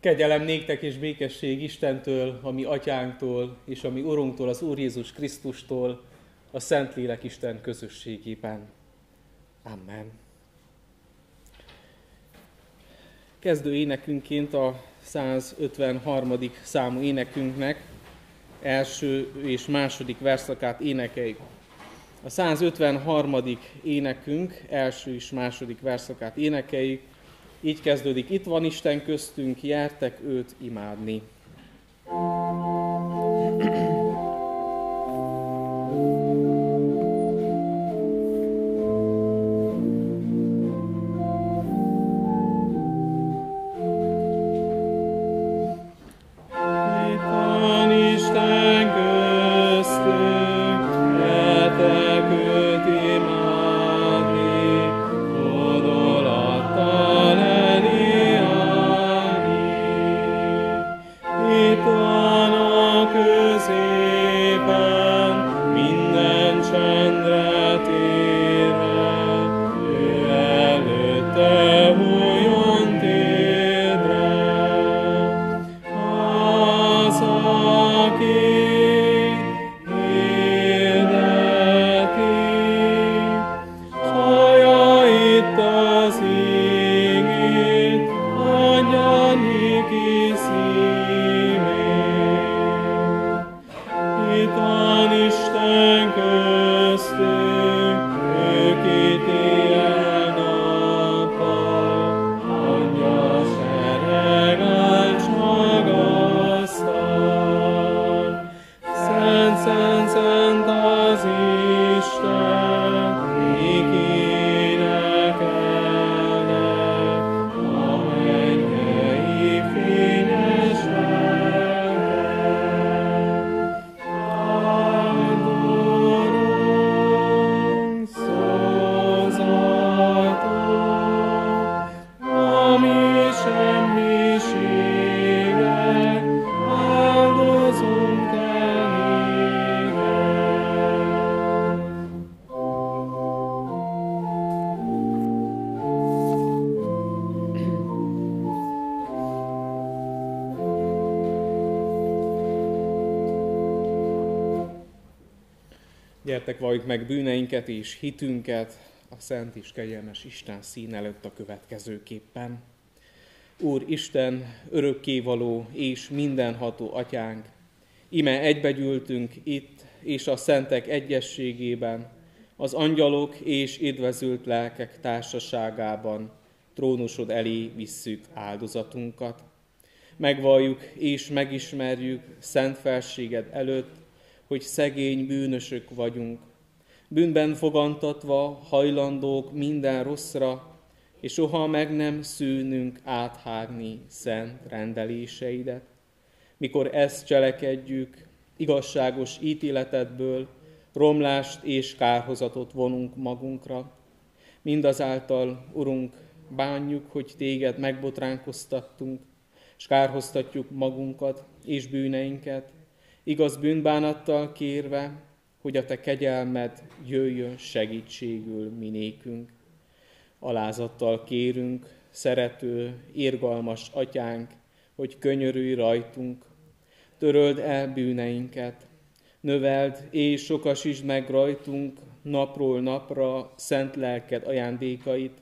Kegyelem néktek és békesség Istentől, a mi atyánktól, és a mi Urunktól, az Úr Jézus Krisztustól, a Szentlélek Isten közösségében. Amen. Kezdő énekünként a 153. számú énekünknek első és második verszakát énekeljük. A 153. énekünk első és második verszakát énekeljük, így kezdődik, itt van Isten köztünk, jártek őt imádni. Gyertek, valljuk meg bűneinket és hitünket a szent és kegyelmes Isten szín előtt a következőképpen. Úr Isten, örökkévaló és mindenható atyánk, ime egybegyűltünk itt és a szentek egyességében, az angyalok és édvezült lelkek társaságában trónusod elé visszük áldozatunkat. Megvalljuk és megismerjük szent felséged előtt, hogy szegény bűnösök vagyunk, bűnben fogantatva hajlandók minden rosszra, és soha meg nem szűnünk áthágni szent rendeléseidet. Mikor ezt cselekedjük, igazságos ítéletedből romlást és kárhozatot vonunk magunkra. Mindazáltal, Urunk, bánjuk, hogy téged megbotránkoztattunk, és kárhoztatjuk magunkat és bűneinket, igaz bűnbánattal kérve, hogy a te kegyelmed jöjjön segítségül minékünk. Alázattal kérünk, szerető, irgalmas atyánk, hogy könyörülj rajtunk, töröld el bűneinket, növeld és sokasítsd meg rajtunk napról napra szent lelked ajándékait,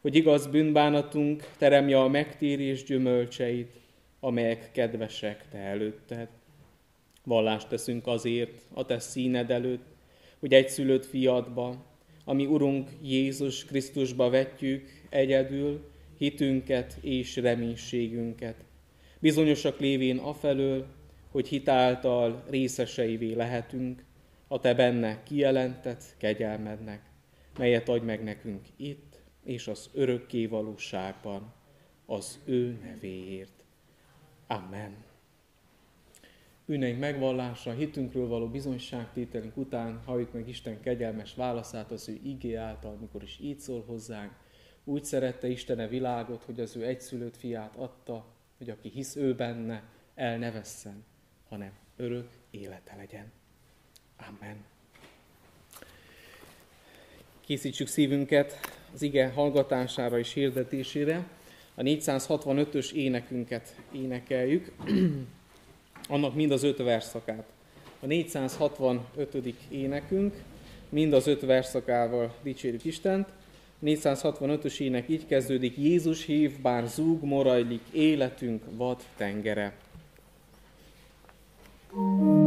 hogy igaz bűnbánatunk teremje a megtérés gyümölcseit, amelyek kedvesek te előtted. Vallást teszünk azért a te színed előtt, hogy egyszülött fiadba, ami Urunk Jézus Krisztusba vetjük egyedül hitünket és reménységünket. Bizonyosak lévén afelől, hogy hitáltal részeseivé lehetünk a te benne kijelentett kegyelmednek, melyet adj meg nekünk itt és az örökké valóságban, az ő nevéért. Amen bűneink megvallása, hitünkről való bizonyságtételünk után halljuk meg Isten kegyelmes válaszát az ő igé által, amikor is így szól hozzánk. Úgy szerette Istene világot, hogy az ő egyszülött fiát adta, hogy aki hisz ő benne, el ne vesszen, hanem örök élete legyen. Amen. Készítsük szívünket az ige hallgatására és hirdetésére. a 465-ös énekünket énekeljük, annak mind az öt verszakát. A 465. énekünk, mind az öt verszakával dicsérjük Istent. 465-ös ének így kezdődik, Jézus hív, bár zúg, morajlik, életünk vad tengere. thank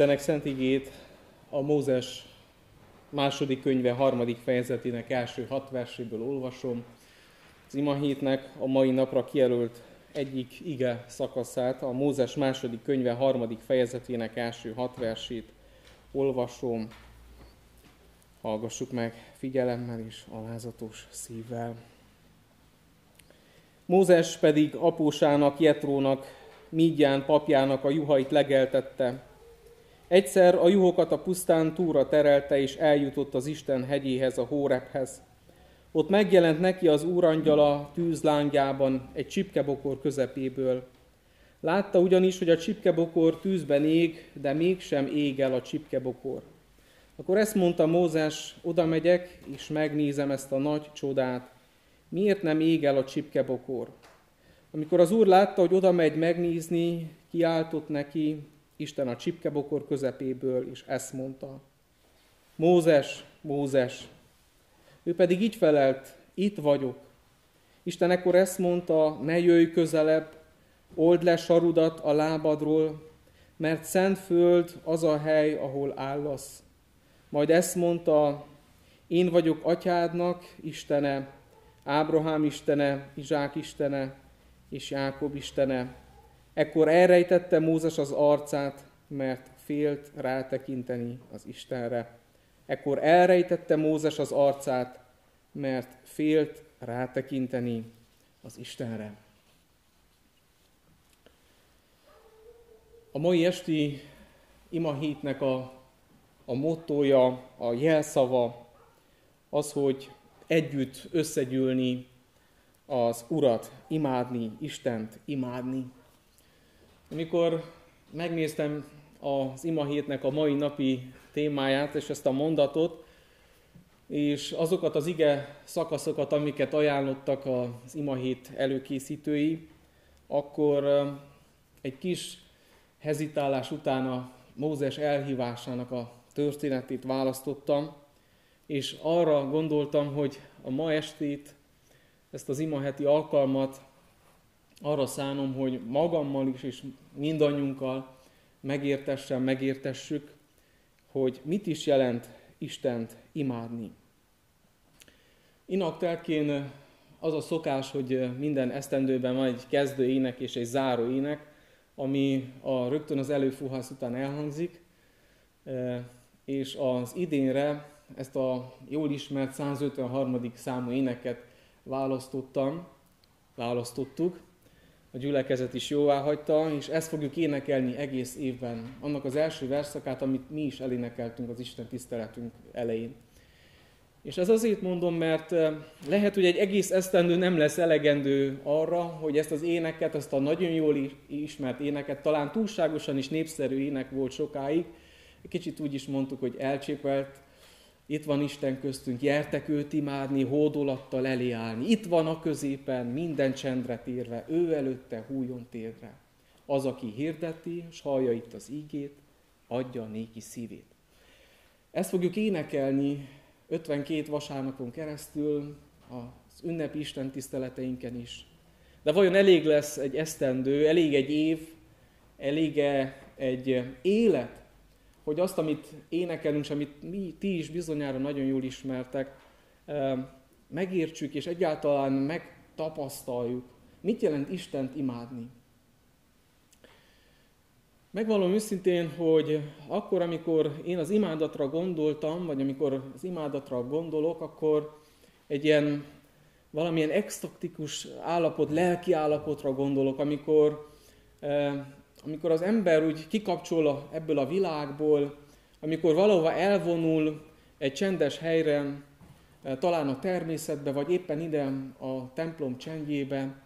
Istenek szent igét a Mózes második könyve harmadik fejezetének első hat verséből olvasom. Az ima a mai napra kijelölt egyik ige szakaszát, a Mózes második könyve harmadik fejezetének első hat versét olvasom. Hallgassuk meg figyelemmel és alázatos szívvel. Mózes pedig apósának, Jetrónak, Mígyán papjának a juhait legeltette, Egyszer a juhokat a pusztán túra terelte, és eljutott az Isten hegyéhez, a Hórephez. Ott megjelent neki az úrangyala tűzlángjában egy csipkebokor közepéből. Látta ugyanis, hogy a csipkebokor tűzben ég, de mégsem ég el a csipkebokor. Akkor ezt mondta Mózes, oda megyek, és megnézem ezt a nagy csodát. Miért nem ég el a csipkebokor? Amikor az úr látta, hogy oda megy megnézni, kiáltott neki, Isten a csipkebokor közepéből, és ezt mondta. Mózes, Mózes. Ő pedig így felelt, itt vagyok. Isten ekkor ezt mondta, ne jöjj közelebb, old le sarudat a lábadról, mert szent föld az a hely, ahol állasz. Majd ezt mondta, én vagyok atyádnak Istene, Ábrahám Istene, Izsák Istene és Jákob Istene. Ekkor elrejtette Mózes az arcát, mert félt rátekinteni az Istenre. Ekkor elrejtette Mózes az arcát, mert félt rátekinteni az Istenre. A mai esti imahítnek a, a mottoja, a jelszava az, hogy együtt összegyűlni az Urat, imádni, Istent imádni. Amikor megnéztem az imahétnek a mai napi témáját és ezt a mondatot, és azokat az ige szakaszokat, amiket ajánlottak az imahét előkészítői, akkor egy kis hezitálás után a Mózes elhívásának a történetét választottam, és arra gondoltam, hogy a ma estét, ezt az imaheti alkalmat arra szánom, hogy magammal is és mindannyiunkkal megértessem, megértessük, hogy mit is jelent Istent imádni. Inaktelkén az a szokás, hogy minden esztendőben van egy kezdő ének és egy záró ének, ami a, rögtön az előfúhász után elhangzik, e, és az idénre ezt a jól ismert 153. számú éneket választottam, választottuk, a gyülekezet is jóvá hagyta, és ezt fogjuk énekelni egész évben, annak az első verszakát, amit mi is elénekeltünk az Isten tiszteletünk elején. És ez azért mondom, mert lehet, hogy egy egész esztendő nem lesz elegendő arra, hogy ezt az éneket, ezt a nagyon jól ismert éneket, talán túlságosan is népszerű ének volt sokáig, kicsit úgy is mondtuk, hogy elcsépelt, itt van Isten köztünk, jertek őt imádni, hódolattal elé. Itt van a középen, minden csendre térve, ő előtte hújon térre. Az, aki hirdeti, s hallja itt az ígét, adja néki szívét. Ezt fogjuk énekelni 52 vasárnapon keresztül, az ünnepi Isten tiszteleteinken is. De vajon elég lesz egy esztendő, elég egy év, elég-e egy élet, hogy azt, amit énekelünk, és amit mi, ti is bizonyára nagyon jól ismertek, megértsük, és egyáltalán megtapasztaljuk, mit jelent Istent imádni. Megvallom őszintén, hogy akkor, amikor én az imádatra gondoltam, vagy amikor az imádatra gondolok, akkor egy ilyen valamilyen extaktikus állapot, lelki állapotra gondolok, amikor, amikor az ember úgy kikapcsol a, ebből a világból, amikor valahova elvonul egy csendes helyre, eh, talán a természetbe, vagy éppen ide a templom csendjébe,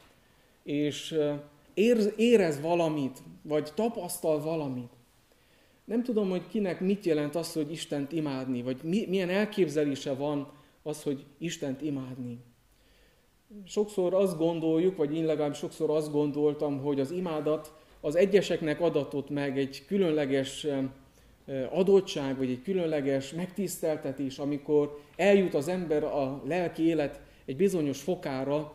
és eh, érez valamit, vagy tapasztal valamit. Nem tudom, hogy kinek mit jelent az, hogy Istent imádni, vagy mi, milyen elképzelése van az, hogy Istent imádni. Sokszor azt gondoljuk, vagy én legalább sokszor azt gondoltam, hogy az imádat az egyeseknek adatott meg egy különleges adottság, vagy egy különleges megtiszteltetés, amikor eljut az ember a lelki élet egy bizonyos fokára,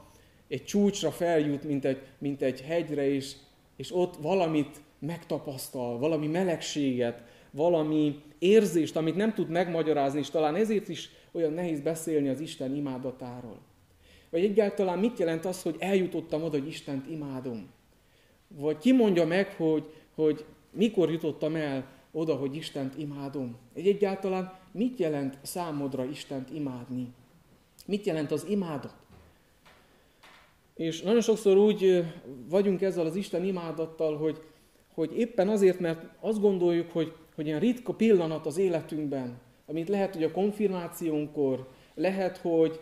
egy csúcsra feljut, mint egy, mint egy hegyre, és, és ott valamit megtapasztal, valami melegséget, valami érzést, amit nem tud megmagyarázni, és talán ezért is olyan nehéz beszélni az Isten imádatáról. Vagy egyáltalán mit jelent az, hogy eljutottam oda, hogy Istent imádom? Vagy ki mondja meg, hogy, hogy mikor jutottam el oda, hogy Istent imádom? Egy egyáltalán mit jelent számodra Istent imádni? Mit jelent az imádat? És nagyon sokszor úgy vagyunk ezzel az Isten imádattal, hogy, hogy éppen azért, mert azt gondoljuk, hogy, hogy ilyen ritka pillanat az életünkben, amit lehet, hogy a konfirmációnkor, lehet, hogy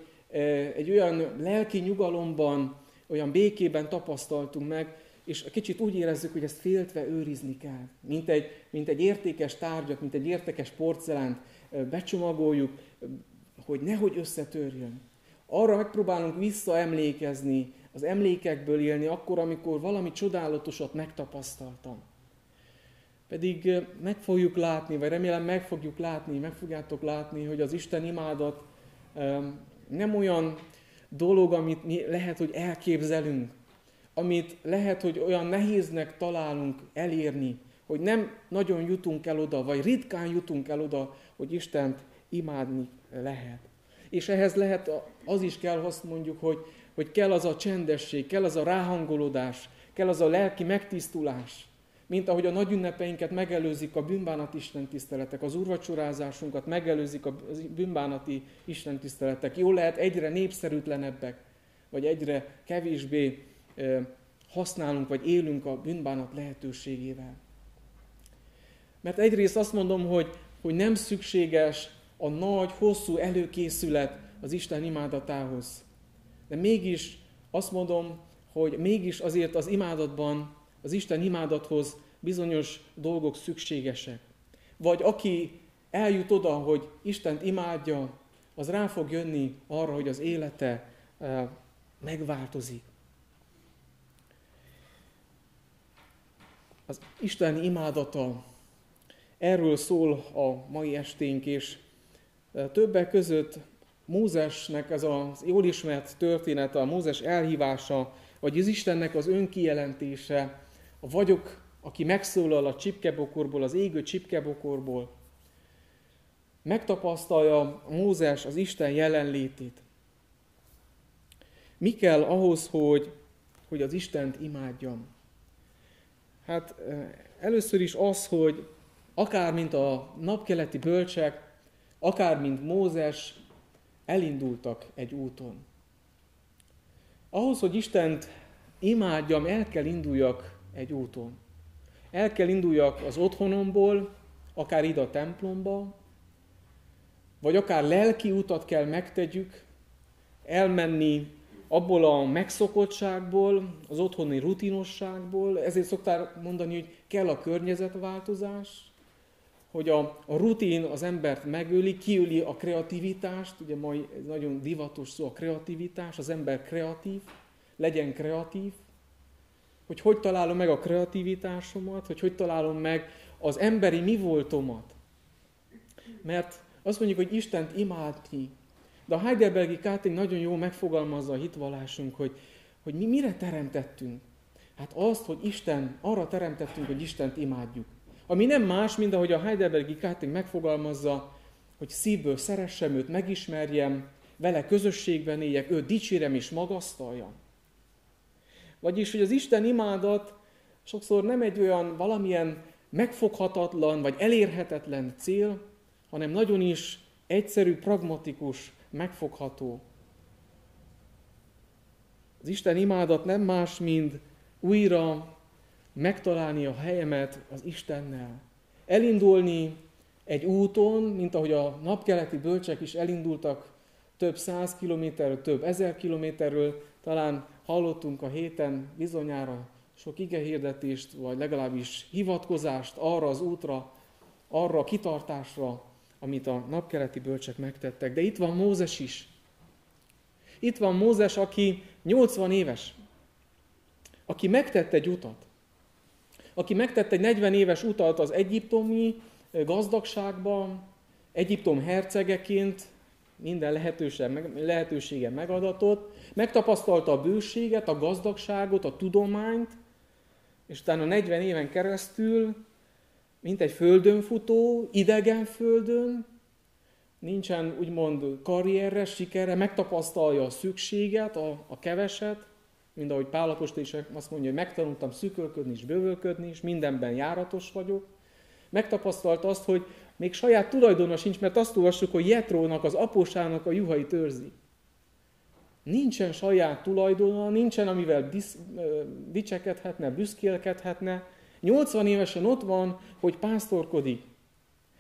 egy olyan lelki nyugalomban, olyan békében tapasztaltunk meg, és kicsit úgy érezzük, hogy ezt féltve őrizni kell. Mint egy, mint egy értékes tárgyat, mint egy értékes porcelánt becsomagoljuk, hogy nehogy összetörjön. Arra megpróbálunk visszaemlékezni, az emlékekből élni akkor, amikor valami csodálatosat megtapasztaltam. Pedig meg fogjuk látni, vagy remélem meg fogjuk látni, meg fogjátok látni, hogy az Isten imádat nem olyan dolog, amit mi lehet, hogy elképzelünk, amit lehet, hogy olyan nehéznek találunk elérni, hogy nem nagyon jutunk el oda, vagy ritkán jutunk el oda, hogy Istent imádni lehet. És ehhez lehet, az is kell, azt mondjuk, hogy hogy kell az a csendesség, kell az a ráhangolódás, kell az a lelki megtisztulás, mint ahogy a nagy ünnepeinket megelőzik a bűnbánati istentiszteletek, az urvacsorázásunkat megelőzik a bűnbánati istentiszteletek. Jó lehet egyre népszerűtlenebbek, vagy egyre kevésbé használunk, vagy élünk a bűnbánat lehetőségével. Mert egyrészt azt mondom, hogy, hogy nem szükséges a nagy, hosszú előkészület az Isten imádatához. De mégis azt mondom, hogy mégis azért az imádatban, az Isten imádathoz bizonyos dolgok szükségesek. Vagy aki eljut oda, hogy Istent imádja, az rá fog jönni arra, hogy az élete megváltozik. Az Isten imádata, erről szól a mai esténk, és eh, többek között Mózesnek ez az jól ismert története, a Mózes elhívása, vagy az Istennek az önkijelentése, a vagyok, aki megszólal a csipkebokorból, az égő csipkebokorból, megtapasztalja Mózes az Isten jelenlétét. Mi kell ahhoz, hogy, hogy az Istent imádjam? Hát először is az, hogy akár mint a napkeleti bölcsek, akár mint Mózes, elindultak egy úton. Ahhoz, hogy Istent imádjam, el kell induljak egy úton. El kell induljak az otthonomból, akár ide a templomba, vagy akár lelki utat kell megtegyük, elmenni abból a megszokottságból, az otthoni rutinosságból, ezért szokták mondani, hogy kell a környezetváltozás, hogy a, a rutin az embert megöli, kiüli a kreativitást, ugye mai ez nagyon divatos szó a kreativitás, az ember kreatív, legyen kreatív, hogy hogy találom meg a kreativitásomat, hogy hogy találom meg az emberi mi voltomat. Mert azt mondjuk, hogy Istent imádni, de a Heidelbergi Káting nagyon jól megfogalmazza a hitvallásunk, hogy, hogy mi mire teremtettünk. Hát azt, hogy Isten, arra teremtettünk, hogy Istent imádjuk. Ami nem más, mint ahogy a Heidelbergi Káting megfogalmazza, hogy szívből szeressem őt, megismerjem, vele közösségben éljek, őt dicsérem és magasztaljam. Vagyis, hogy az Isten imádat sokszor nem egy olyan valamilyen megfoghatatlan vagy elérhetetlen cél, hanem nagyon is egyszerű, pragmatikus, megfogható. Az Isten imádat nem más, mint újra megtalálni a helyemet az Istennel. Elindulni egy úton, mint ahogy a napkeleti bölcsek is elindultak több száz kilométerről, több ezer kilométerről, talán hallottunk a héten bizonyára sok igehirdetést, vagy legalábbis hivatkozást arra az útra, arra a kitartásra, amit a napkeleti bölcsek megtettek. De itt van Mózes is. Itt van Mózes, aki 80 éves, aki megtett egy utat aki megtett egy 40 éves utat az egyiptomi gazdagságban, Egyiptom hercegeként, minden lehetősége megadatott, megtapasztalta a bőséget, a gazdagságot, a tudományt, és utána 40 éven keresztül, mint egy földön futó, idegen földön, nincsen úgymond karrierre, sikerre, megtapasztalja a szükséget, a, a keveset, mint ahogy Pálapostól is azt mondja, hogy megtanultam szükölködni és bővölködni, és mindenben járatos vagyok. Megtapasztalt azt, hogy még saját tulajdona sincs, mert azt olvassuk, hogy Jetrónak, az apósának a juhait őrzi. Nincsen saját tulajdona, nincsen, amivel disz, dicsekedhetne, büszkélkedhetne. 80 évesen ott van, hogy pásztorkodik.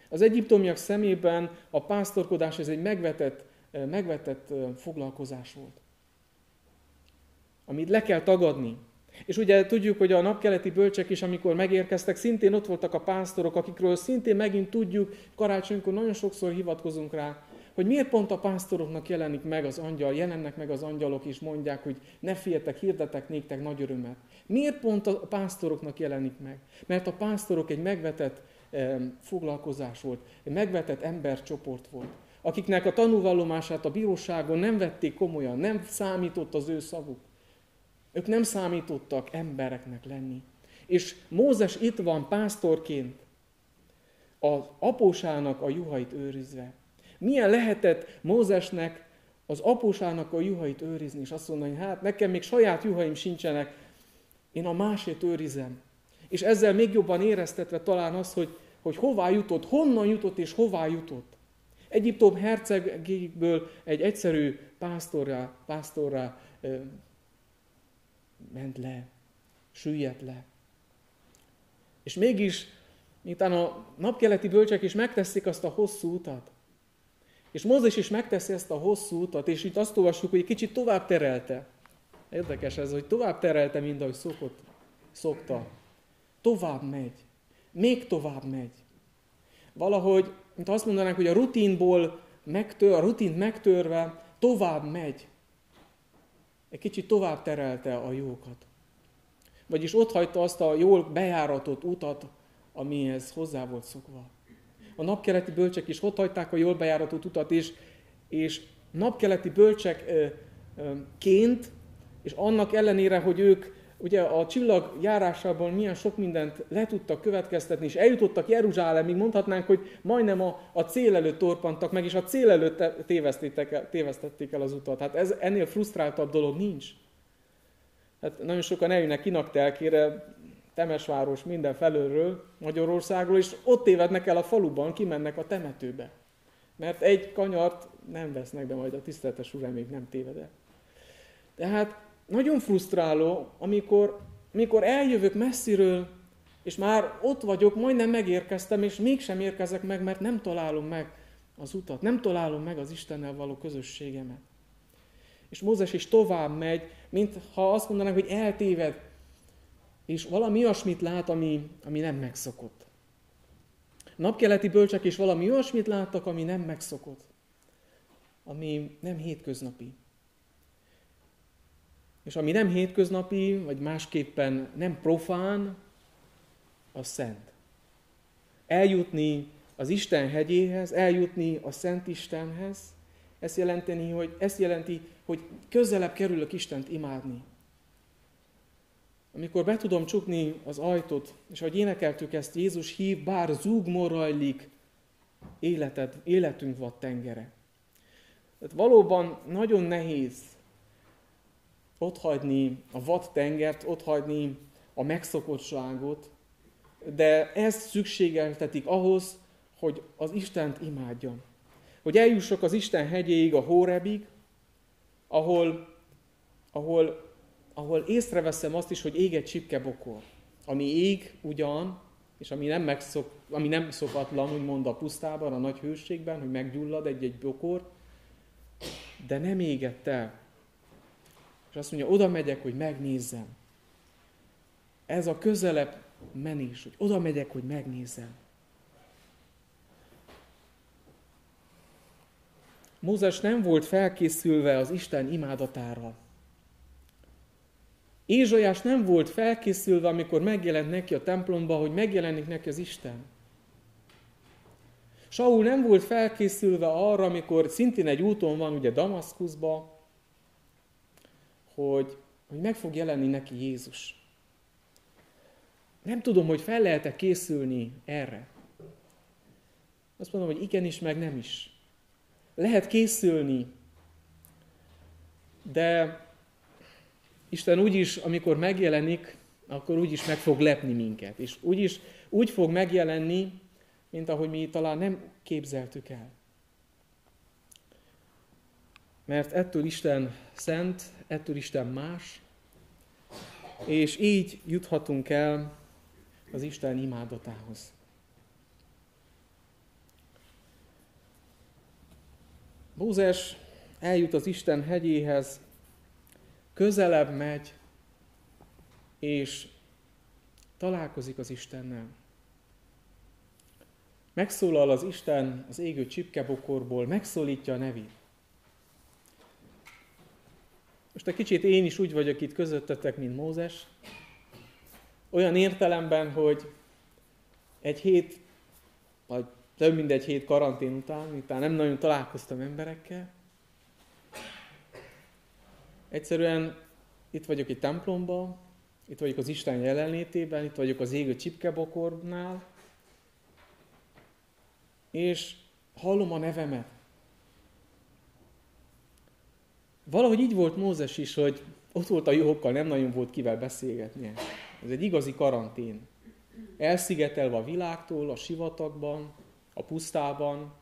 Az egyiptomiak szemében a pásztorkodás ez egy megvetett, megvetett foglalkozás volt amit le kell tagadni. És ugye tudjuk, hogy a napkeleti bölcsek is, amikor megérkeztek, szintén ott voltak a pásztorok, akikről szintén megint tudjuk, karácsonykor nagyon sokszor hivatkozunk rá, hogy miért pont a pásztoroknak jelenik meg az angyal, jelennek meg az angyalok, és mondják, hogy ne féltek, hirdetek néktek nagy örömet. Miért pont a pásztoroknak jelenik meg? Mert a pásztorok egy megvetett foglalkozás volt, egy megvetett embercsoport volt, akiknek a tanúvallomását a bíróságon nem vették komolyan, nem számított az ő szavuk. Ők nem számítottak embereknek lenni. És Mózes itt van pásztorként, az apósának a juhait őrizve. Milyen lehetett Mózesnek az apósának a juhait őrizni, és azt mondani, hát nekem még saját juhaim sincsenek, én a másét őrizem. És ezzel még jobban éreztetve talán az, hogy, hogy hová jutott, honnan jutott és hová jutott. Egyiptom hercegéből egy egyszerű pásztorrá, pásztorrá ö, ment le, süllyedt le. És mégis, miután a napkeleti bölcsek is megteszik azt a hosszú utat, és Mózes is megteszi ezt a hosszú utat, és itt azt olvassuk, hogy egy kicsit tovább terelte. Érdekes ez, hogy tovább terelte, mint ahogy szokott, szokta. Tovább megy. Még tovább megy. Valahogy, mint azt mondanánk, hogy a rutinból megtör, a rutint megtörve tovább megy. Egy kicsit tovább terelte a jókat. Vagyis ott hagyta azt a jól bejáratott utat, amihez hozzá volt szokva. A napkeleti bölcsek is ott hagyták a jól bejáratott utat, és, és napkeleti bölcsekként, és annak ellenére, hogy ők ugye a csillag járásában milyen sok mindent le tudtak következtetni, és eljutottak Jeruzsálemig, mondhatnánk, hogy majdnem a, a cél előtt torpantak meg, és a cél előtt tévesztették tévesztették el az utat. Hát ez ennél frusztráltabb dolog nincs. Hát nagyon sokan eljönnek Inaktelkére, Temesváros minden felőről, Magyarországról, és ott tévednek el a faluban, kimennek a temetőbe. Mert egy kanyart nem vesznek, de majd a tiszteletes uram még nem téved. Tehát nagyon frusztráló, amikor, amikor eljövök messziről, és már ott vagyok, majdnem megérkeztem, és mégsem érkezek meg, mert nem találom meg az utat, nem találom meg az Istennel való közösségemet. És Mózes is tovább megy, mint ha azt mondanánk, hogy eltéved, és valami olyasmit lát, ami, ami nem megszokott. Napkeleti bölcsek is valami olyasmit láttak, ami nem megszokott, ami nem hétköznapi. És ami nem hétköznapi, vagy másképpen nem profán, az szent. Eljutni az Isten hegyéhez, eljutni a Szent Istenhez, ezt jelenteni, hogy, ezt jelenti, hogy közelebb kerülök Istent imádni. Amikor be tudom csukni az ajtót, és ahogy énekeltük ezt, Jézus hív, bár zúg morajlik, életed, életünk vad tengere. Tehát valóban nagyon nehéz otthagyni a vad tengert, otthagyni a megszokottságot, de ez szükségeltetik ahhoz, hogy az Istent imádjam. Hogy eljussak az Isten hegyéig, a Hórebig, ahol, ahol, ahol észreveszem azt is, hogy ég egy csipkebokor, ami ég ugyan, és ami nem, megszok, ami nem szokatlan, úgymond a pusztában, a nagy hőségben, hogy meggyullad egy-egy bokor, de nem égett el. És azt mondja, oda megyek, hogy megnézzem. Ez a közelebb menés, hogy oda megyek, hogy megnézzem. Mózes nem volt felkészülve az Isten imádatára. Ézsajás nem volt felkészülve, amikor megjelent neki a templomba, hogy megjelenik neki az Isten. Saul nem volt felkészülve arra, amikor szintén egy úton van, ugye Damaszkuszba, hogy, hogy meg fog jelenni neki Jézus. Nem tudom, hogy fel lehet-e készülni erre. Azt mondom, hogy igenis, meg nem is. Lehet készülni, de Isten úgyis, amikor megjelenik, akkor úgyis meg fog lepni minket. És úgyis úgy fog megjelenni, mint ahogy mi talán nem képzeltük el. Mert ettől Isten szent, ettől Isten más, és így juthatunk el az Isten imádatához. Mózes eljut az Isten hegyéhez, közelebb megy, és találkozik az Istennel. Megszólal az Isten az égő csipkebokorból, megszólítja a nevét. Most egy kicsit én is úgy vagyok itt közöttetek, mint Mózes. Olyan értelemben, hogy egy hét, vagy több mint egy hét karantén után, miután nem nagyon találkoztam emberekkel, egyszerűen itt vagyok egy templomban, itt vagyok az Isten jelenlétében, itt vagyok az égő csipkebokornál, és hallom a nevemet. Valahogy így volt Mózes is, hogy ott volt a jókkal, nem nagyon volt kivel beszélgetnie. Ez egy igazi karantén. Elszigetelve a világtól, a sivatagban, a pusztában,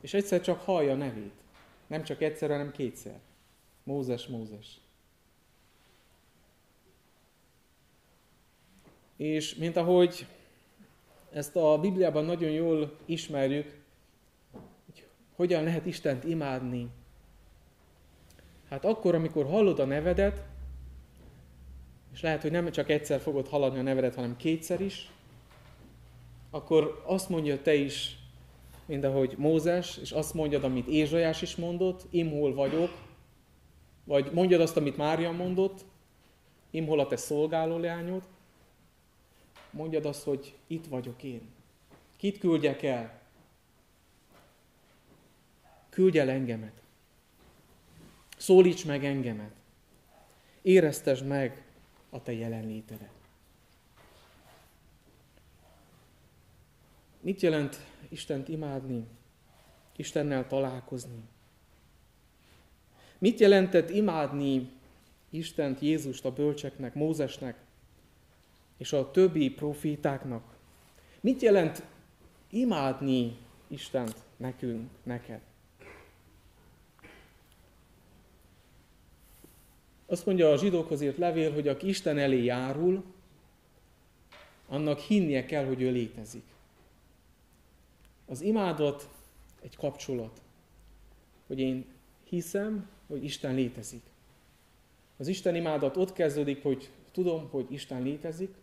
és egyszer csak hallja a nevét. Nem csak egyszer, hanem kétszer. Mózes, Mózes. És mint ahogy ezt a Bibliában nagyon jól ismerjük, hogy hogyan lehet Istent imádni. Hát akkor, amikor hallod a nevedet, és lehet, hogy nem csak egyszer fogod hallani a nevedet, hanem kétszer is, akkor azt mondja te is, mint ahogy Mózes, és azt mondjad, amit Ézsajás is mondott, imhol vagyok, vagy mondjad azt, amit Mária mondott, imhol a te szolgáló leányod, mondjad azt, hogy itt vagyok én. Kit küldjek el? Küldj el engemet. Szólíts meg engemet. Éreztesd meg a te jelenlétedet. Mit jelent Istent imádni? Istennel találkozni? Mit jelentett imádni Istent, Jézust a bölcseknek, Mózesnek és a többi profétáknak? Mit jelent imádni Istent nekünk, neked? Azt mondja a zsidókhoz írt levél, hogy aki Isten elé járul, annak hinnie kell, hogy ő létezik. Az imádat egy kapcsolat, hogy én hiszem, hogy Isten létezik. Az Isten imádat ott kezdődik, hogy tudom, hogy Isten létezik,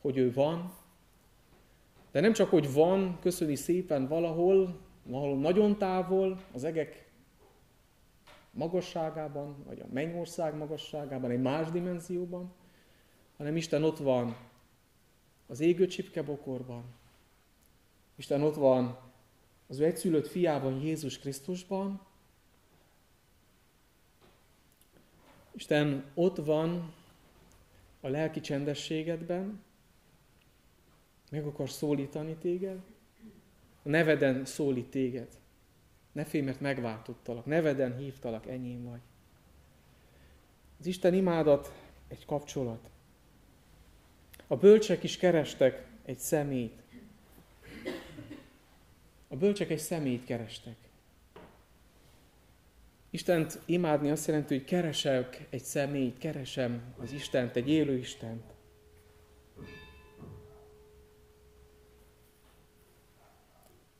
hogy ő van, de nem csak, hogy van, köszöni szépen valahol, valahol nagyon távol, az egek magasságában, vagy a mennyország magasságában, egy más dimenzióban, hanem Isten ott van az égő csipkebokorban. Isten ott van az ő egyszülött fiában, Jézus Krisztusban. Isten ott van a lelki csendességedben, meg akar szólítani téged, a neveden szólít téged. Ne félj, mert megváltottalak, neveden hívtalak, enyém vagy. Az Isten imádat egy kapcsolat. A bölcsek is kerestek egy szemét. A bölcsek egy szemét kerestek. Istent imádni azt jelenti, hogy keresek egy személyt, keresem az Istent, egy élő Istent.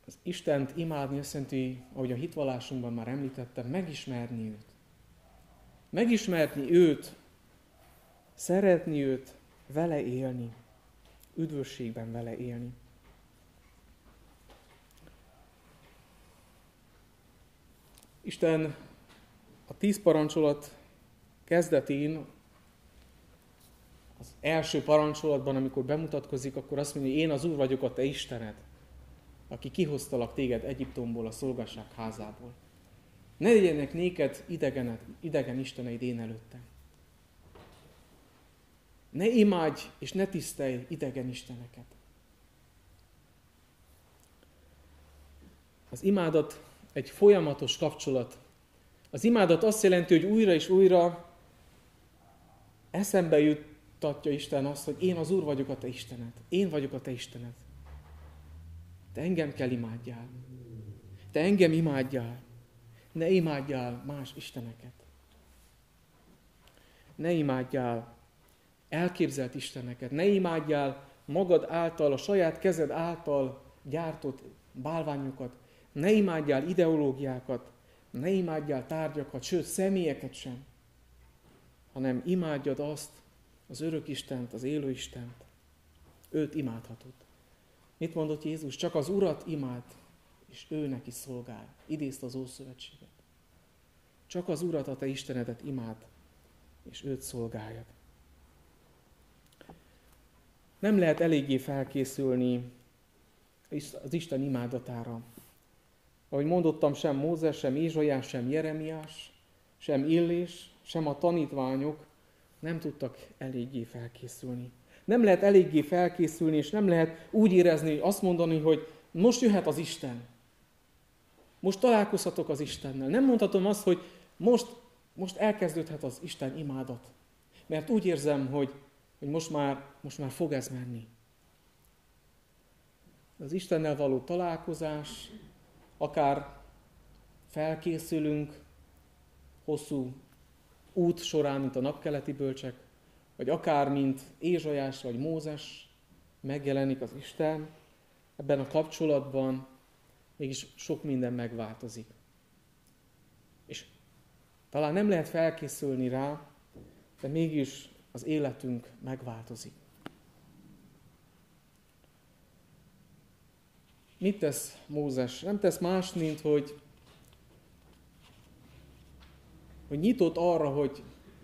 Az Istent imádni azt jelenti, ahogy a hitvallásunkban már említettem, megismerni őt. Megismerni őt, szeretni őt, vele élni, üdvösségben vele élni. Isten a tíz parancsolat kezdetén, az első parancsolatban, amikor bemutatkozik, akkor azt mondja, hogy én az Úr vagyok a te Istened aki kihoztalak téged Egyiptomból, a szolgasság házából. Ne legyenek néked idegenet, idegen isteneid én előttem. Ne imádj és ne tisztelj idegen isteneket. Az imádat egy folyamatos kapcsolat. Az imádat azt jelenti, hogy újra és újra eszembe juttatja Isten azt, hogy én az Úr vagyok a te Istened. Én vagyok a te Istened. Te engem kell imádjál. Te engem imádjál. Ne imádjál más isteneket. Ne imádjál elképzelt isteneket. Ne imádjál magad által, a saját kezed által gyártott bálványokat. Ne imádjál ideológiákat. Ne imádjál tárgyakat, sőt személyeket sem. Hanem imádjad azt, az örök Istent, az élő Istent. Őt imádhatod. Mit mondott Jézus? Csak az Urat imád, és ő neki szolgál. Idézte az Ószövetséget. Csak az Urat, a te Istenedet imád, és őt szolgáljad. Nem lehet eléggé felkészülni az Isten imádatára. Ahogy mondottam, sem Mózes, sem Ézsajás, sem Jeremiás, sem Illés, sem a tanítványok nem tudtak eléggé felkészülni. Nem lehet eléggé felkészülni, és nem lehet úgy érezni, azt mondani, hogy most jöhet az Isten. Most találkozhatok az Istennel. Nem mondhatom azt, hogy most, most elkezdődhet az Isten imádat. Mert úgy érzem, hogy, hogy most, már, most már fog ez menni. Az Istennel való találkozás, akár felkészülünk hosszú út során, mint a napkeleti bölcsek, vagy akár mint Ézsajás vagy Mózes megjelenik az Isten, ebben a kapcsolatban mégis sok minden megváltozik. És talán nem lehet felkészülni rá, de mégis az életünk megváltozik. Mit tesz Mózes? Nem tesz más, mint hogy, hogy nyitott arra, hogy,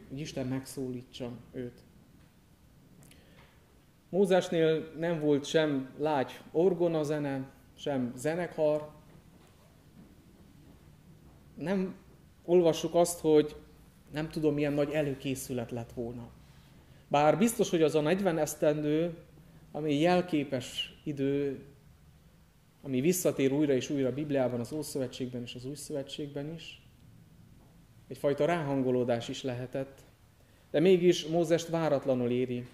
hogy Isten megszólítsa őt. Mózesnél nem volt sem lágy orgona zene, sem zenekar. Nem olvassuk azt, hogy nem tudom, milyen nagy előkészület lett volna. Bár biztos, hogy az a 40 esztendő, ami jelképes idő, ami visszatér újra és újra a Bibliában, az Ószövetségben és az Új Szövetségben is, egyfajta ráhangolódás is lehetett, de mégis Mózest váratlanul éri,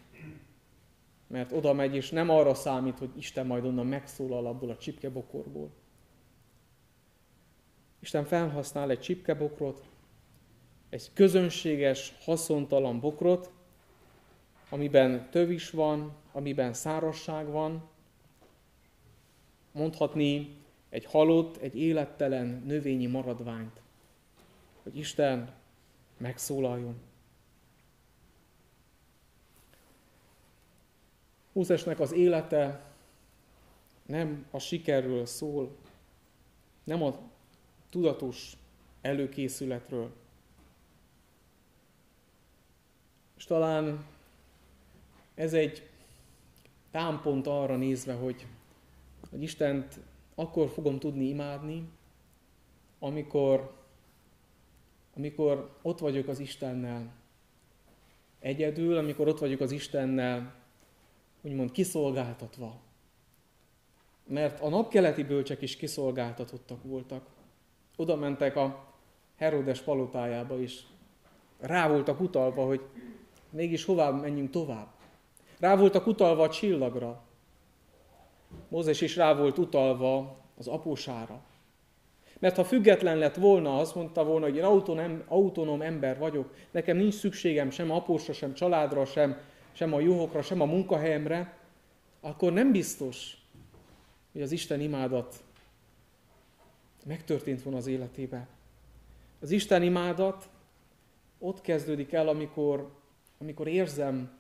mert oda megy, és nem arra számít, hogy Isten majd onnan megszólal abból a csipkebokorból. Isten felhasznál egy csipkebokrot, egy közönséges, haszontalan bokrot, amiben tövis van, amiben szárasság van, mondhatni egy halott, egy élettelen növényi maradványt, hogy Isten megszólaljon. Mózesnek az élete nem a sikerről szól, nem a tudatos előkészületről. És talán ez egy támpont arra nézve, hogy, hogy Istent akkor fogom tudni imádni, amikor, amikor ott vagyok az Istennel egyedül, amikor ott vagyok az Istennel úgymond kiszolgáltatva. Mert a napkeleti bölcsek is kiszolgáltatottak voltak. Oda mentek a Herodes palotájába is. Rá voltak utalva, hogy mégis hová menjünk tovább. Rá voltak utalva a csillagra. Mózes is rá volt utalva az apósára. Mert ha független lett volna, azt mondta volna, hogy én autonóm, autonóm ember vagyok, nekem nincs szükségem sem apósra, sem családra, sem sem a juhokra, sem a munkahelyemre, akkor nem biztos, hogy az Isten imádat megtörtént volna az életébe. Az Isten imádat ott kezdődik el, amikor, amikor érzem,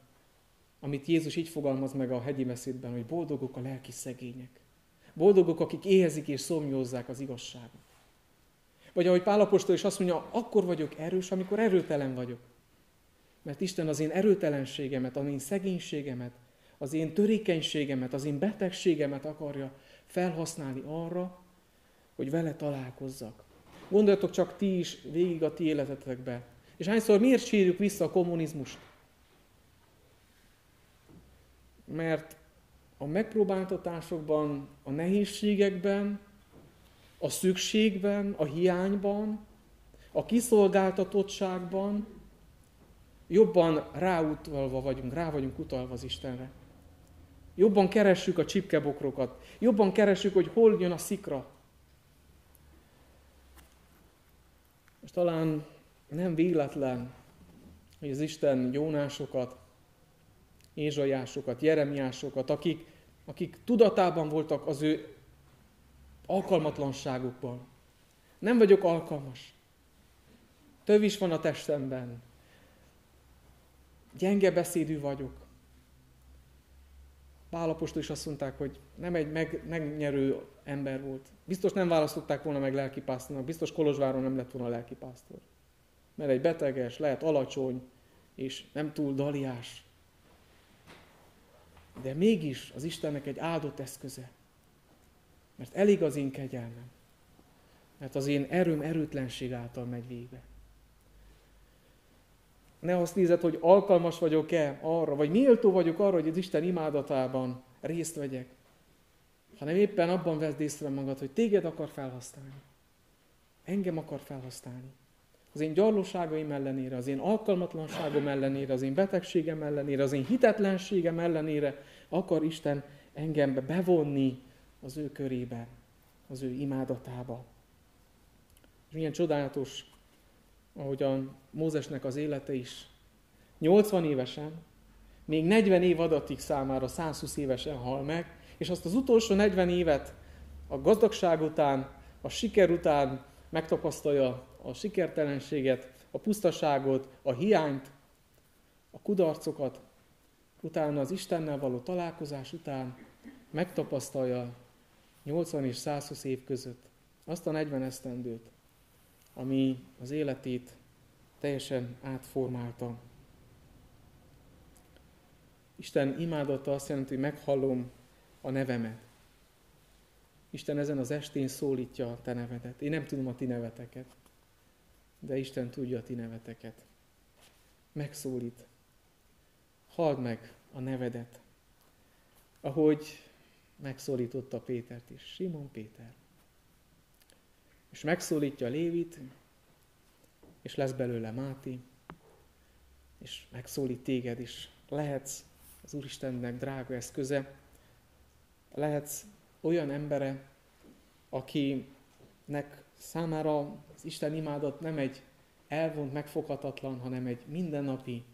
amit Jézus így fogalmaz meg a hegyi beszédben, hogy boldogok a lelki szegények. Boldogok, akik éhezik és szomjózzák az igazságot. Vagy ahogy Pálapostól is azt mondja, akkor vagyok erős, amikor erőtelen vagyok. Mert Isten az én erőtelenségemet, az én szegénységemet, az én törékenységemet, az én betegségemet akarja felhasználni arra, hogy vele találkozzak. Gondoljatok csak ti is végig a ti életetekbe. És hányszor miért sírjuk vissza a kommunizmust? Mert a megpróbáltatásokban, a nehézségekben, a szükségben, a hiányban, a kiszolgáltatottságban jobban ráutalva vagyunk, rá vagyunk utalva az Istenre. Jobban keressük a csipkebokrokat, jobban keressük, hogy hol jön a szikra. És talán nem véletlen, hogy az Isten Jónásokat, Ézsajásokat, Jeremiásokat, akik, akik tudatában voltak az ő alkalmatlanságukban. Nem vagyok alkalmas. Tövis van a testemben gyenge beszédű vagyok. Pálapostól is azt mondták, hogy nem egy meg, megnyerő ember volt. Biztos nem választották volna meg lelkipásztornak, biztos Kolozsváron nem lett volna lelkipásztor. Mert egy beteges, lehet alacsony, és nem túl daliás. De mégis az Istennek egy áldott eszköze. Mert elég az én kegyelmem. Mert az én erőm erőtlenség által megy végbe. Ne azt nézed, hogy alkalmas vagyok-e arra, vagy méltó vagyok arra, hogy az Isten imádatában részt vegyek, hanem éppen abban vedd észre magad, hogy téged akar felhasználni. Engem akar felhasználni. Az én gyarlóságaim ellenére, az én alkalmatlanságom ellenére, az én betegségem ellenére, az én hitetlenségem ellenére akar Isten engembe bevonni az ő körébe, az ő imádatába. És milyen csodálatos ahogyan Mózesnek az élete is. 80 évesen, még 40 év adatik számára 120 évesen hal meg, és azt az utolsó 40 évet a gazdagság után, a siker után megtapasztalja a sikertelenséget, a pusztaságot, a hiányt, a kudarcokat, utána az Istennel való találkozás után megtapasztalja 80 és 120 év között azt a 40 esztendőt, ami az életét teljesen átformálta. Isten imádata azt jelenti, hogy meghallom a nevemet. Isten ezen az estén szólítja a te nevedet. Én nem tudom a ti neveteket, de Isten tudja a ti neveteket. Megszólít. Halld meg a nevedet, ahogy megszólította Pétert is. Simon Péter. És megszólítja Lévit, és lesz belőle Máti, és megszólít téged is. Lehetsz az Úristennek drága eszköze, lehetsz olyan embere, akinek számára az Isten imádat nem egy elvont, megfoghatatlan, hanem egy mindennapi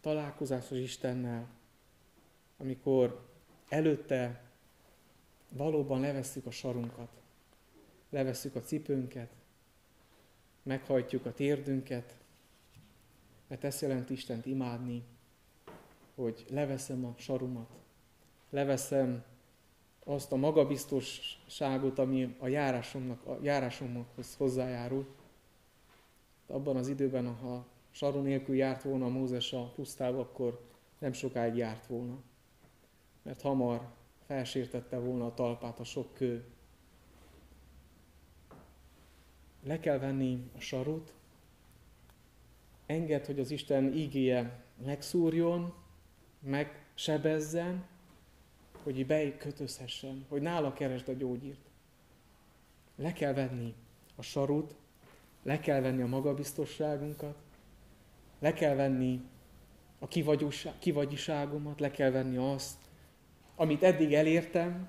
találkozás az Istennel, amikor előtte valóban levesszük a sarunkat, levesszük a cipőnket, meghajtjuk a térdünket, mert ezt jelent Istent imádni, hogy leveszem a sarumat, leveszem azt a magabiztosságot, ami a járásomnak, a járásomhoz hozzájárul. Abban az időben, ha saru nélkül járt volna Mózes a pusztába, akkor nem sokáig járt volna. Mert hamar felsértette volna a talpát a sok kő. Le kell venni a sarut, enged, hogy az Isten ígéje megszúrjon, megsebezzen, hogy bekötözhessen, hogy nála keresd a gyógyírt. Le kell venni a sarut, le kell venni a magabiztosságunkat, le kell venni a kivagyiságomat, le kell venni azt, amit eddig elértem,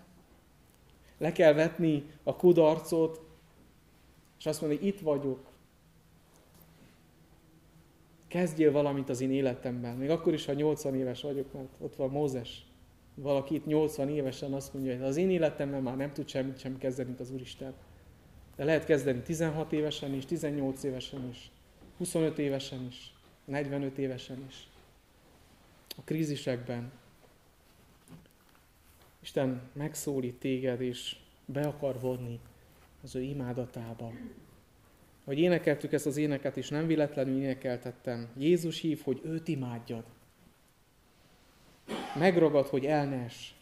le kell vetni a kudarcot, és azt mondani, itt vagyok. Kezdjél valamit az én életemben. Még akkor is, ha 80 éves vagyok, mert ott van Mózes. Valaki itt 80 évesen azt mondja, hogy az én életemben már nem tud semmit sem kezdeni, mint az Úristen. De lehet kezdeni 16 évesen is, 18 évesen is, 25 évesen is. 45 évesen is. A krízisekben Isten megszólít téged, és be akar vonni az ő imádatába. Hogy énekeltük ezt az éneket, és nem véletlenül énekeltettem. Jézus hív, hogy őt imádjad. Megragad, hogy elnes,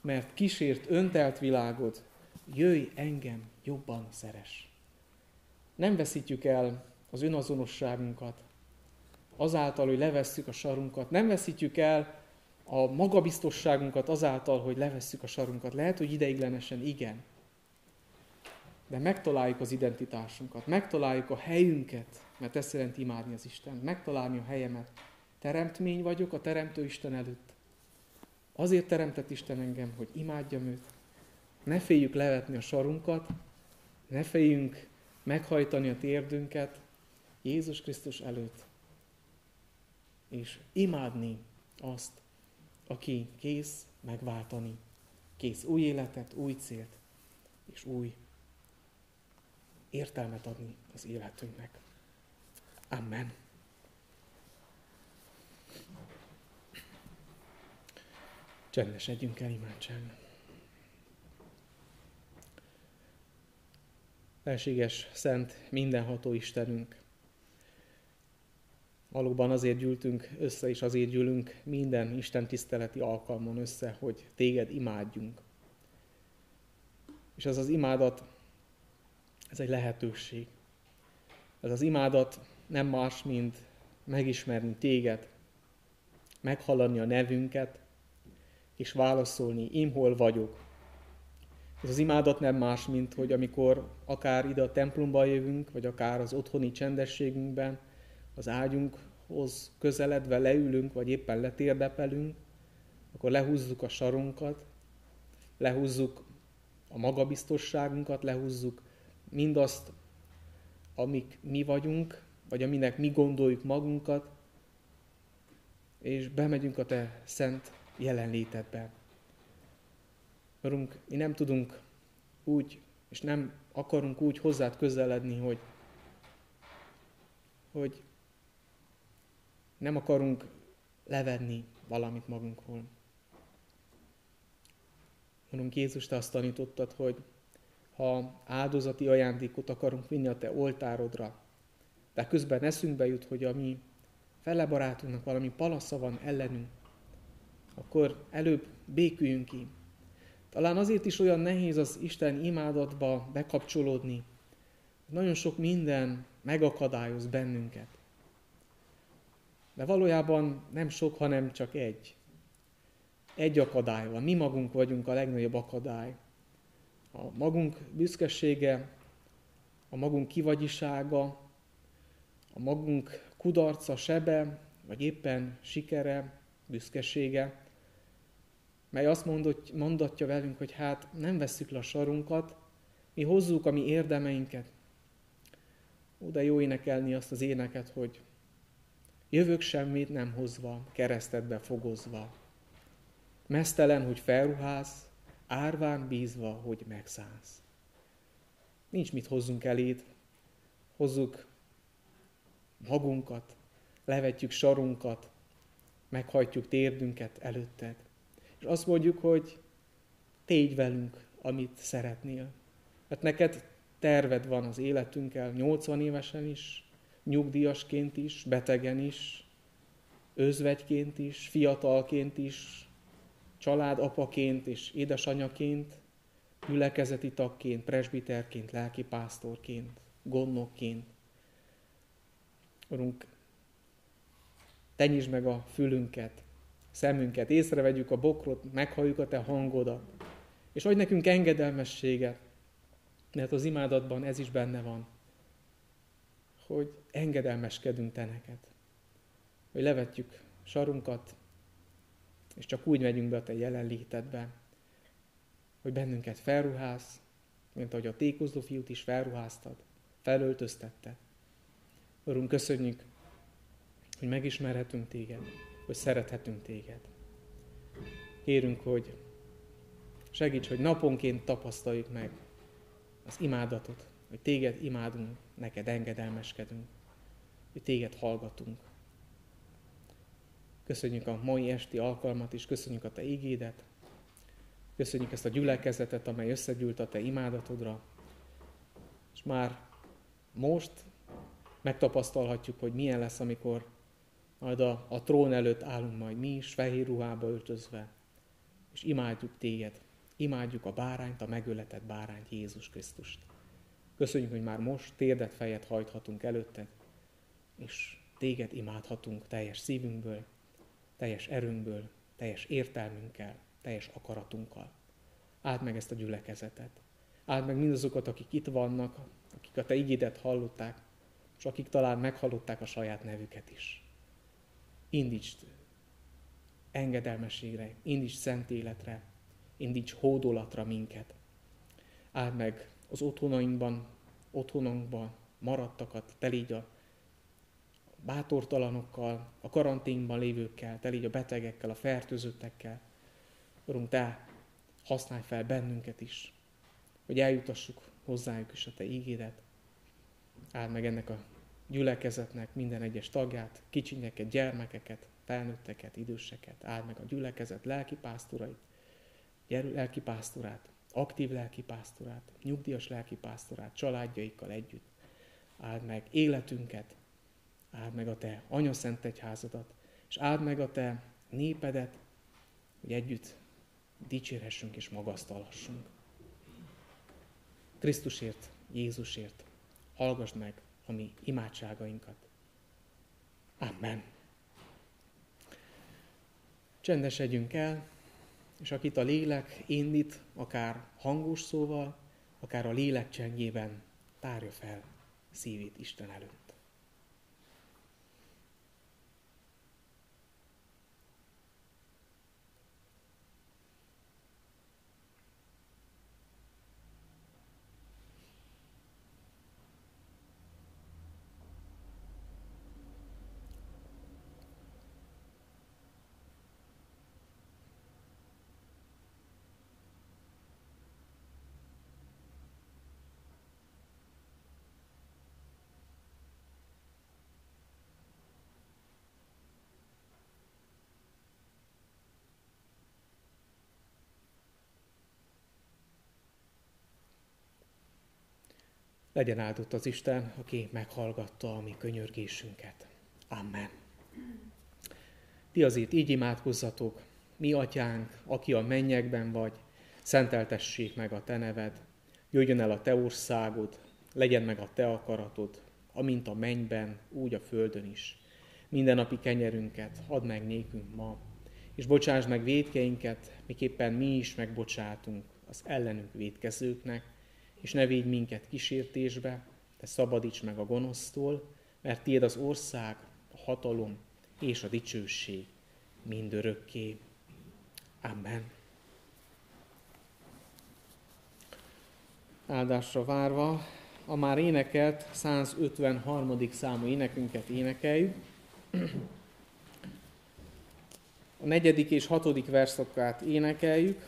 mert kísért öntelt világod, jöjj engem jobban szeres. Nem veszítjük el az önazonosságunkat, azáltal, hogy levesszük a sarunkat. Nem veszítjük el a magabiztosságunkat azáltal, hogy levesszük a sarunkat. Lehet, hogy ideiglenesen igen. De megtaláljuk az identitásunkat, megtaláljuk a helyünket, mert ezt jelenti imádni az Isten, megtalálni a helyemet. Teremtmény vagyok a Teremtő Isten előtt. Azért teremtett Isten engem, hogy imádjam őt. Ne féljük levetni a sarunkat, ne féljünk meghajtani a térdünket Jézus Krisztus előtt, és imádni azt, aki kész megváltani, kész új életet, új célt, és új értelmet adni az életünknek. Amen. Csendesedjünk el imádságnak. Felséges, szent, mindenható Istenünk, Valóban azért gyűltünk össze, és azért gyűlünk minden Isten tiszteleti alkalmon össze, hogy téged imádjunk. És ez az imádat, ez egy lehetőség. Ez az imádat nem más, mint megismerni téged, meghallani a nevünket, és válaszolni, én hol vagyok. Ez az imádat nem más, mint hogy amikor akár ide a templomba jövünk, vagy akár az otthoni csendességünkben, az ágyunkhoz közeledve leülünk, vagy éppen letérdepelünk, akkor lehúzzuk a sarunkat, lehúzzuk a magabiztosságunkat, lehúzzuk mindazt, amik mi vagyunk, vagy aminek mi gondoljuk magunkat, és bemegyünk a Te szent jelenlétedbe. Urunk, mi nem tudunk úgy, és nem akarunk úgy hozzád közeledni, hogy, hogy nem akarunk levenni valamit magunkról. Urunk Jézus, Te azt tanítottad, hogy ha áldozati ajándékot akarunk vinni a Te oltárodra, de közben eszünkbe jut, hogy a mi fele barátunknak valami palasza van ellenünk, akkor előbb béküljünk ki. Talán azért is olyan nehéz az Isten imádatba bekapcsolódni. Nagyon sok minden megakadályoz bennünket. De valójában nem sok, hanem csak egy. Egy akadály van. Mi magunk vagyunk a legnagyobb akadály. A magunk büszkesége, a magunk kivagyisága, a magunk kudarca, sebe, vagy éppen sikere, büszkesége, mely azt mondott, mondatja velünk, hogy hát nem vesszük le a sarunkat, mi hozzuk a mi érdemeinket. Ó, de jó énekelni azt az éneket, hogy jövök semmit nem hozva, keresztedbe fogozva. Mesztelen, hogy felruház, árván bízva, hogy megszánsz. Nincs mit hozzunk eléd, hozzuk magunkat, levetjük sarunkat, meghajtjuk térdünket előtted. És azt mondjuk, hogy tégy velünk, amit szeretnél. Mert neked terved van az életünkkel, 80 évesen is, nyugdíjasként is, betegen is, özvegyként is, fiatalként is, családapaként és édesanyaként, gyülekezeti tagként, presbiterként, lelkipásztorként, gondnokként. Urunk, tenyítsd meg a fülünket, szemünket, észrevegyük a bokrot, meghalljuk a Te hangodat, és adj nekünk engedelmességet, mert az imádatban ez is benne van, hogy engedelmeskedünk Te neked, hogy levetjük sarunkat, és csak úgy megyünk be a Te jelenlétedbe, hogy bennünket felruház, mint ahogy a tékozló fiút is felruháztad, felöltöztetted. Urunk, köszönjük, hogy megismerhetünk téged, hogy szerethetünk téged. Kérünk, hogy segíts, hogy naponként tapasztaljuk meg az imádatot, hogy téged imádunk, neked engedelmeskedünk, hogy téged hallgatunk. Köszönjük a mai esti alkalmat is, köszönjük a te ígédet, köszönjük ezt a gyülekezetet, amely összegyűlt a te imádatodra, és már most megtapasztalhatjuk, hogy milyen lesz, amikor majd a, a trón előtt állunk majd mi is, fehér ruhába öltözve, és imádjuk téged, imádjuk a bárányt, a megöletett bárányt, Jézus Krisztust. Köszönjük, hogy már most térdet fejet hajthatunk előtted, és téged imádhatunk teljes szívünkből, teljes erőnkből, teljes értelmünkkel, teljes akaratunkkal. Áld meg ezt a gyülekezetet. Áld meg mindazokat, akik itt vannak, akik a te igédet hallották, és akik talán meghallották a saját nevüket is indíts engedelmességre, indíts szent életre, indíts hódolatra minket. Áld meg az otthonainkban, otthonunkban maradtakat, te légy a bátortalanokkal, a karanténban lévőkkel, te légy a betegekkel, a fertőzöttekkel. Urunk, te használj fel bennünket is, hogy eljutassuk hozzájuk is a te ígédet. Áld meg ennek a gyülekezetnek minden egyes tagját, kicsinyeket, gyermekeket, felnőtteket, időseket, áld meg a gyülekezet lelkipásztorait, lelkipásztorát, aktív lelkipásztorát, nyugdíjas lelkipásztorát, családjaikkal együtt. Áld meg életünket, áld meg a Te anyaszent egyházadat, és áld meg a Te népedet, hogy együtt dicsérhessünk és magasztalhassunk. Krisztusért, Jézusért, hallgass meg a mi imádságainkat. Amen. Csendesedjünk el, és akit a lélek indít, akár hangos szóval, akár a lélek csengjében, tárja fel szívét Isten előtt. Legyen áldott az Isten, aki meghallgatta a mi könyörgésünket. Amen. Ti azért így imádkozzatok, mi atyánk, aki a mennyekben vagy, szenteltessék meg a te neved, jöjjön el a te országod, legyen meg a te akaratod, amint a mennyben, úgy a földön is. Minden napi kenyerünket add meg nékünk ma, és bocsáss meg védkeinket, miképpen mi is megbocsátunk az ellenünk védkezőknek, és ne védj minket kísértésbe, de szabadíts meg a gonosztól, mert tiéd az ország, a hatalom és a dicsőség mindörökké. Amen. Áldásra várva, a már énekelt 153. számú énekünket énekeljük. A negyedik és hatodik verszakát énekeljük.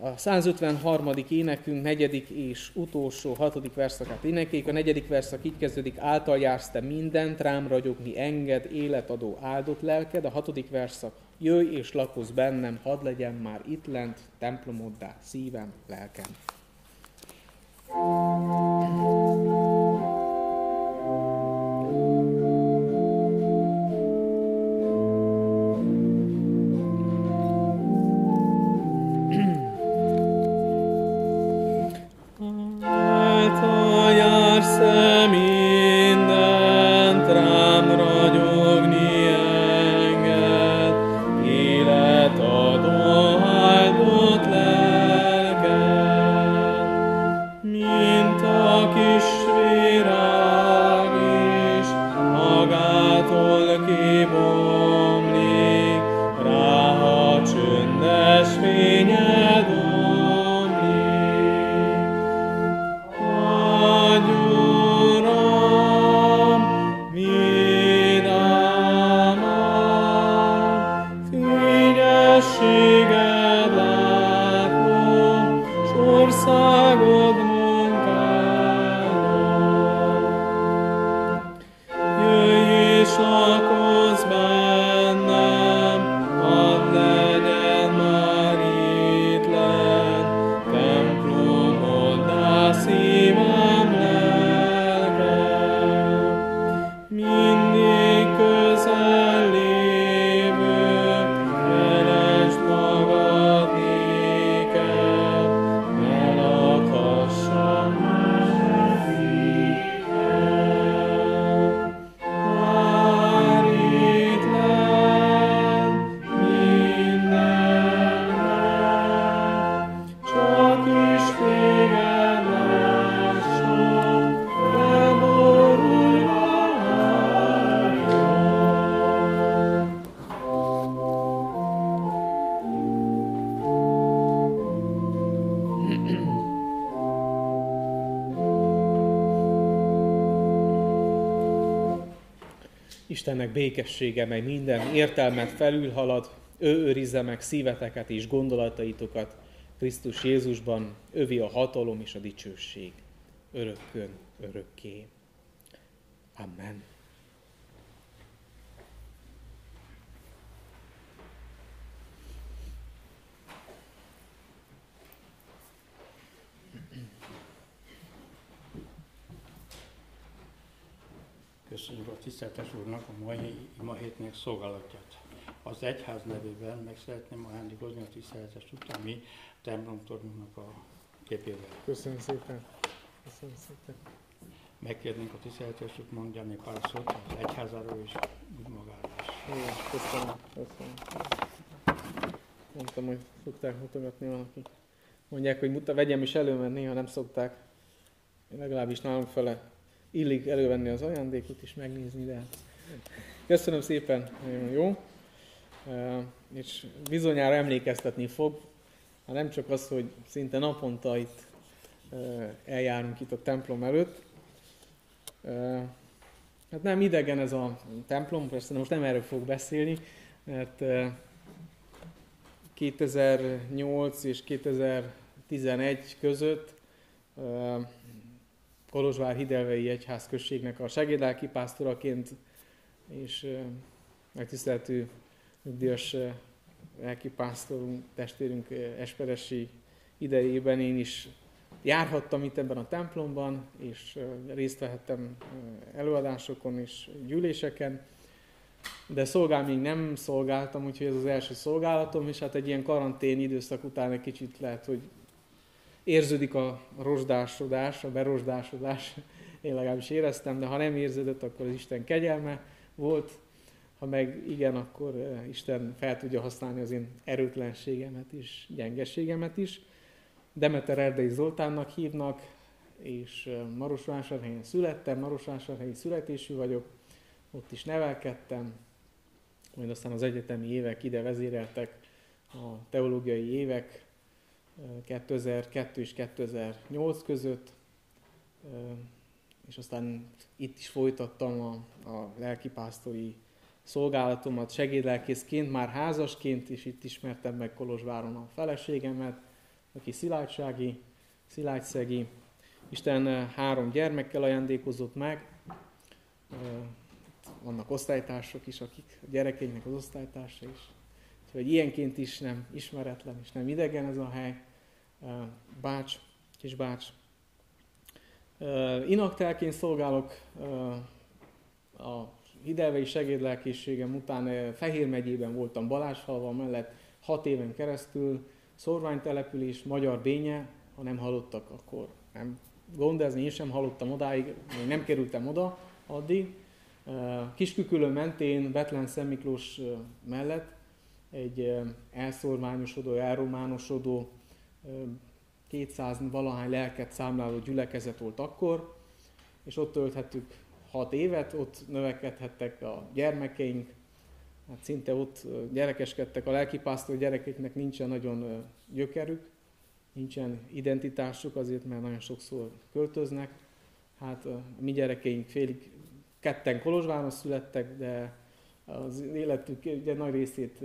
A 153. énekünk negyedik és utolsó hatodik verszakát énekeljük. A negyedik verszak így kezdődik, által jársz te mindent, rám ragyogni enged, életadó áldott lelked. A hatodik verszak, jöjj és lakozz bennem, hadd legyen már itt lent, templomoddá szívem, lelkem. thank Istennek békessége, mely minden értelmet felülhalad, ő őrizze meg szíveteket és gondolataitokat Krisztus Jézusban, övi a hatalom és a dicsőség, örökkön, örökké. Amen. Köszönjük a tiszteltes úrnak a mai ima hétnek szolgálatját. Az egyház nevében meg szeretném ajándékozni a tiszteletes után mi templomtornunknak a képével. Köszönöm szépen. Köszönöm szépen. Megkérnénk a tiszteletes út mondjani pár szót az egyházáról és magáról is. köszönöm, köszönöm. Mondtam, hogy szokták mutogatni valaki. Mondják, hogy muta, vegyem is elő, mert néha nem szokták. Legalábbis nálunk fele illik elővenni az ajándékot és megnézni, de köszönöm szépen, nagyon jó. És bizonyára emlékeztetni fog, ha nem csak az, hogy szinte naponta itt eljárunk itt a templom előtt. Hát nem idegen ez a templom, persze most nem erről fog beszélni, mert 2008 és 2011 között Kolozsvár Hidelvei Egyház községnek a segédlelki pásztoraként és megtiszteltő nyugdíjas lelki pásztorunk, testvérünk Esperesi idejében én is járhattam itt ebben a templomban, és részt vehettem előadásokon és gyűléseken, de szolgál még nem szolgáltam, úgyhogy ez az első szolgálatom, és hát egy ilyen karantén időszak után egy kicsit lehet, hogy érződik a rozsdásodás, a berozsdásodás, én legalábbis éreztem, de ha nem érződött, akkor az Isten kegyelme volt, ha meg igen, akkor Isten fel tudja használni az én erőtlenségemet is, gyengeségemet is. Demeter Erdei Zoltánnak hívnak, és Marosvásárhelyen születtem, Marosvásárhelyi születésű vagyok, ott is nevelkedtem, majd aztán az egyetemi évek ide vezéreltek, a teológiai évek 2002 és 2008 között, és aztán itt is folytattam a, a lelkipásztori szolgálatomat segédlelkészként, már házasként, és itt ismertem meg Kolozsváron a feleségemet, aki szilágysági, szilágyszegi. Isten három gyermekkel ajándékozott meg, vannak osztálytársak is, akik a gyerekeinknek az osztálytársa is. Úgyhogy ilyenként is nem ismeretlen és nem idegen ez a hely. Bács, kis Bács. Inaktelként szolgálok a hidelvei segédlelkészségem után Fehér megyében voltam Balázsfalva mellett hat éven keresztül, szorványtelepülés, Magyar Bénye, ha nem hallottak, akkor nem gond, ez én sem hallottam odáig, még nem kerültem oda addig. Kiskükülő mentén, Betlen Szemiklós mellett egy elszorványosodó, elrománosodó, 200 valahány lelket számláló gyülekezet volt akkor, és ott tölthettük hat évet, ott növekedhettek a gyermekeink, hát szinte ott gyerekeskedtek, a lelkipásztor gyerekeknek nincsen nagyon gyökerük, nincsen identitásuk azért, mert nagyon sokszor költöznek. Hát a mi gyerekeink félig ketten Kolozsváron születtek, de az életük ugye nagy részét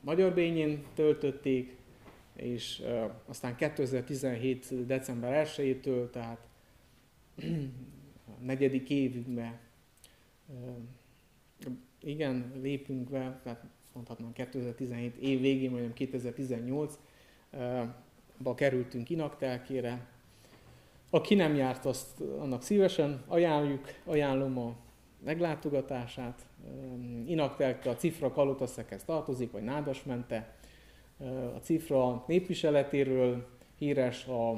Magyar Bényén töltötték, és aztán 2017. december 1-től, tehát a negyedik évünkbe igen, lépünk be, tehát mondhatnám 2017 év végén, vagy 2018 ba kerültünk inaktelkére. Aki nem járt, azt annak szívesen ajánljuk, ajánlom a meglátogatását. Inaktelke a Cifra Kalotaszekhez tartozik, vagy Nádasmente. A Cifra népviseletéről híres, a,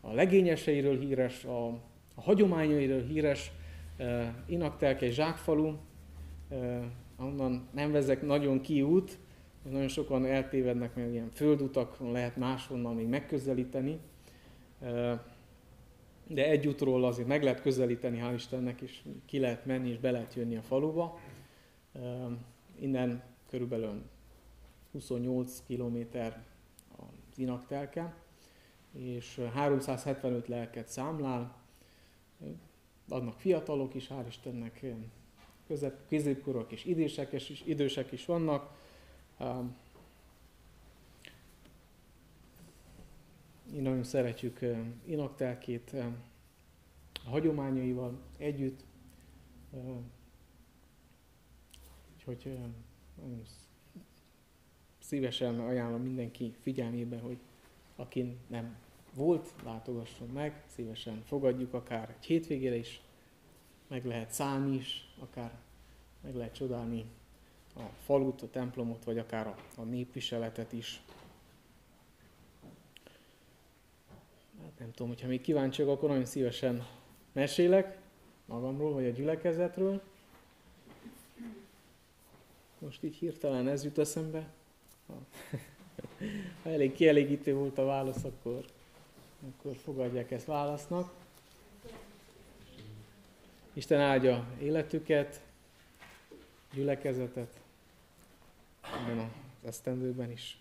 a legényeseiről híres, a, a hagyományairól híres. Egy zsákfalu, onnan nem vezek nagyon kiút, nagyon sokan eltévednek, mert ilyen földutakon lehet máshonnan még megközelíteni de egy útról azért meg lehet közelíteni, hál' Istennek, és ki lehet menni, és be lehet jönni a faluba. Innen körülbelül 28 km az inaktelke, és 375 lelket számlál. Adnak fiatalok is, hál' Istennek, közep, középkorok és idősek is, idősek is vannak. Nagyon szeretjük Inaktelkét a hagyományaival együtt. Úgyhogy nagyon szívesen ajánlom mindenki figyelmébe, hogy aki nem volt, látogasson meg, szívesen fogadjuk akár egy hétvégére is, meg lehet szállni is, akár meg lehet csodálni a falut, a templomot, vagy akár a, a népviseletet is. Nem tudom, hogyha még kíváncsiak, akkor nagyon szívesen mesélek magamról, vagy a gyülekezetről. Most így hirtelen ez jut eszembe. Ha elég kielégítő volt a válasz, akkor, akkor fogadják ezt válasznak. Isten áldja életüket, gyülekezetet, ebben az esztendőben is.